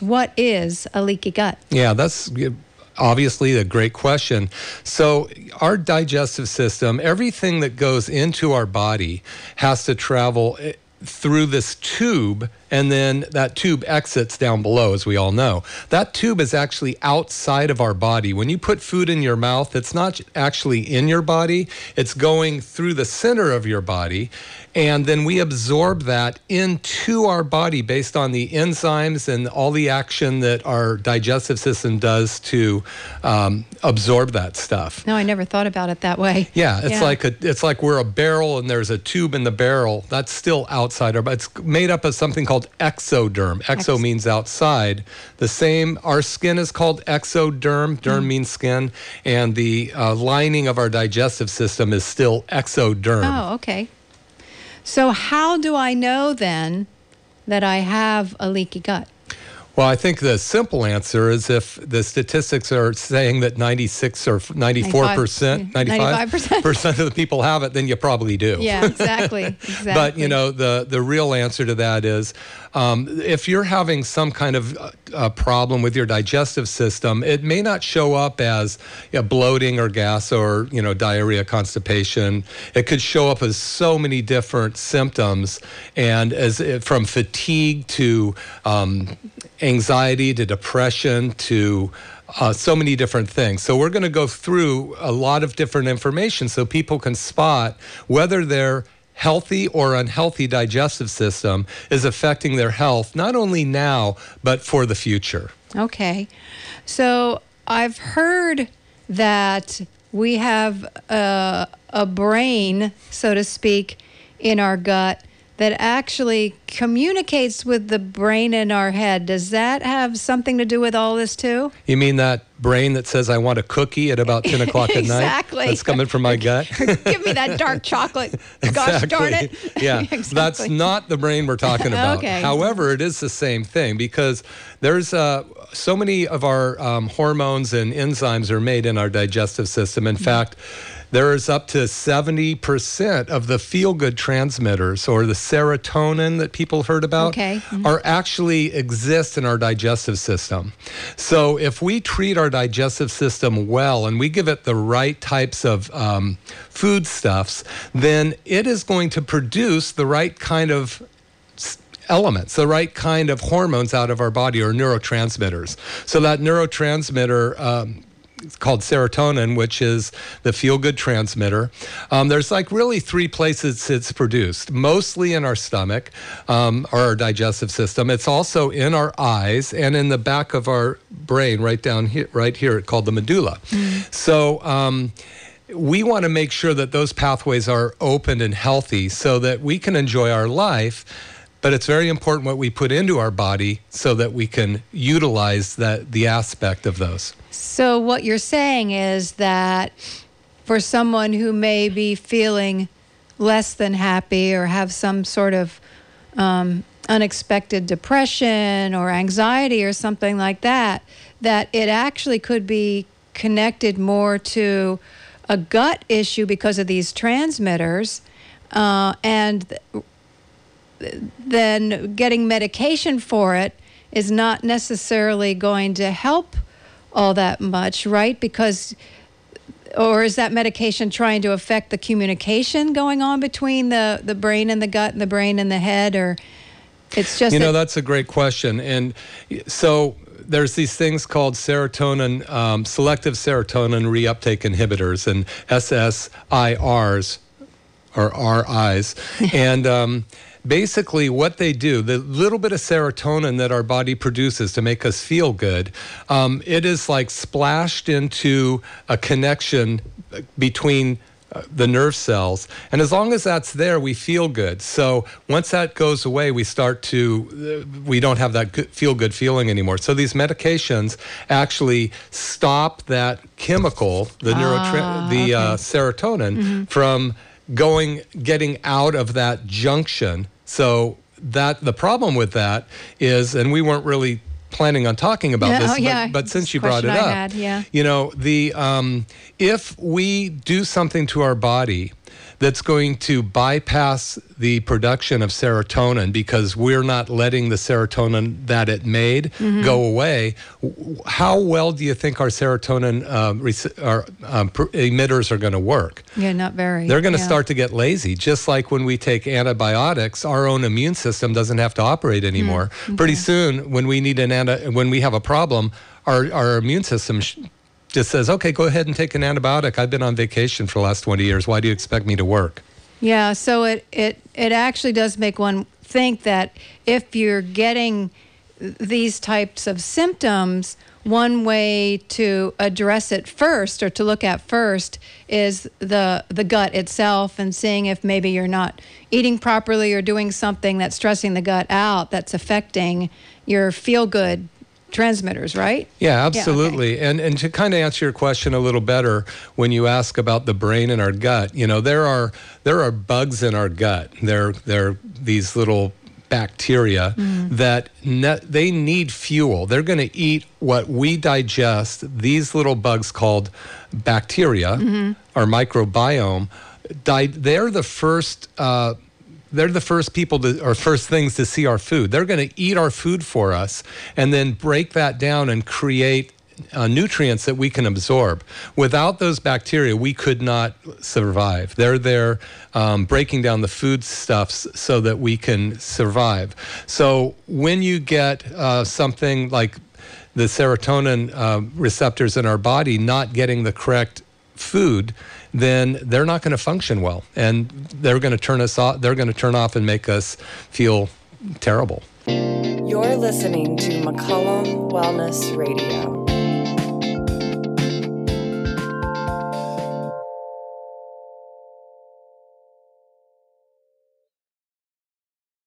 What is a leaky gut? Yeah, that's obviously a great question. So, our digestive system, everything that goes into our body has to travel eh, through this tube and then that tube exits down below, as we all know. That tube is actually outside of our body. When you put food in your mouth, it's not actually in your body, it's going through the center of your body. And then we absorb that into our body based on the enzymes and all the action that our digestive system does to um, absorb that stuff. No, I never thought about it that way. Yeah, it's yeah. like a, it's like we're a barrel and there's a tube in the barrel. That's still outside our, but it's made up of something called called exoderm. Exo Ex- means outside. The same, our skin is called exoderm. Derm mm. means skin. And the uh, lining of our digestive system is still exoderm. Oh, okay. So, how do I know then that I have a leaky gut? Well, I think the simple answer is if the statistics are saying that 96 or 94 percent, 95 percent of the people have it, then you probably do. Yeah, exactly. exactly. but you know, the the real answer to that is um, if you're having some kind of uh, problem with your digestive system, it may not show up as you know, bloating or gas or you know diarrhea, constipation. It could show up as so many different symptoms, and as from fatigue to um, anxiety to depression to uh, so many different things. So we're going to go through a lot of different information so people can spot whether they're healthy or unhealthy digestive system is affecting their health, not only now, but for the future. Okay. So I've heard that we have a, a brain, so to speak, in our gut that actually communicates with the brain in our head. Does that have something to do with all this too? You mean that brain that says I want a cookie at about 10 o'clock at exactly. night? Exactly. That's coming from my gut. Give me that dark chocolate. Gosh darn it. Yeah. exactly. That's not the brain we're talking about. okay. However, it is the same thing because there's uh, so many of our um, hormones and enzymes are made in our digestive system. In mm-hmm. fact, there is up to 70% of the feel good transmitters or the serotonin that people heard about okay. mm-hmm. are actually exist in our digestive system. So if we treat our digestive system well and we give it the right types of um, foodstuffs, then it is going to produce the right kind of elements, the right kind of hormones out of our body or neurotransmitters. So that neurotransmitter um, it's called serotonin, which is the feel good transmitter. Um, there's like really three places it's produced, mostly in our stomach um, or our digestive system. It's also in our eyes and in the back of our brain, right down here, right here, called the medulla. Mm. So, um, we want to make sure that those pathways are open and healthy so that we can enjoy our life but it's very important what we put into our body so that we can utilize that the aspect of those. So what you're saying is that for someone who may be feeling less than happy or have some sort of um, unexpected depression or anxiety or something like that, that it actually could be connected more to a gut issue because of these transmitters. Uh, and then getting medication for it is not necessarily going to help all that much, right? Because or is that medication trying to affect the communication going on between the, the brain and the gut and the brain and the head or it's just you know that's a great question and so there's these things called serotonin um, selective serotonin reuptake inhibitors and ssirs or ris and um, basically what they do the little bit of serotonin that our body produces to make us feel good um, it is like splashed into a connection between uh, the nerve cells and as long as that's there we feel good so once that goes away we start to uh, we don't have that good, feel good feeling anymore so these medications actually stop that chemical the ah, the uh, okay. uh, serotonin mm-hmm. from going getting out of that junction so that the problem with that is, and we weren't really planning on talking about yeah, this, oh, yeah. but, but since you brought it I up, had, yeah. you know, the um, if we do something to our body that's going to bypass the production of serotonin because we're not letting the serotonin that it made mm-hmm. go away. How well do you think our serotonin um, rec- our, um, emitters are going to work? Yeah, not very. They're going to yeah. start to get lazy, just like when we take antibiotics, our own immune system doesn't have to operate anymore. Mm-hmm. Pretty soon, when we need an anti- when we have a problem, our, our immune system sh- just says, okay, go ahead and take an antibiotic. I've been on vacation for the last 20 years. Why do you expect me to work? Yeah, so it, it, it actually does make one think that if you're getting these types of symptoms, one way to address it first or to look at first is the the gut itself and seeing if maybe you're not eating properly or doing something that's stressing the gut out that's affecting your feel good transmitters, right? Yeah, absolutely. Yeah, okay. And and to kind of answer your question a little better, when you ask about the brain and our gut, you know, there are there are bugs in our gut. They're they're these little bacteria mm. that ne- they need fuel. They're going to eat what we digest. These little bugs called bacteria, mm-hmm. our microbiome, di- they're the first uh, they're the first people to, or first things to see our food. They're going to eat our food for us and then break that down and create uh, nutrients that we can absorb. Without those bacteria, we could not survive. They're there um, breaking down the foodstuffs so that we can survive. So when you get uh, something like the serotonin uh, receptors in our body not getting the correct food, then they're not going to function well, and they're going to turn us off. They're going to turn off and make us feel terrible. You're listening to McCollum Wellness Radio.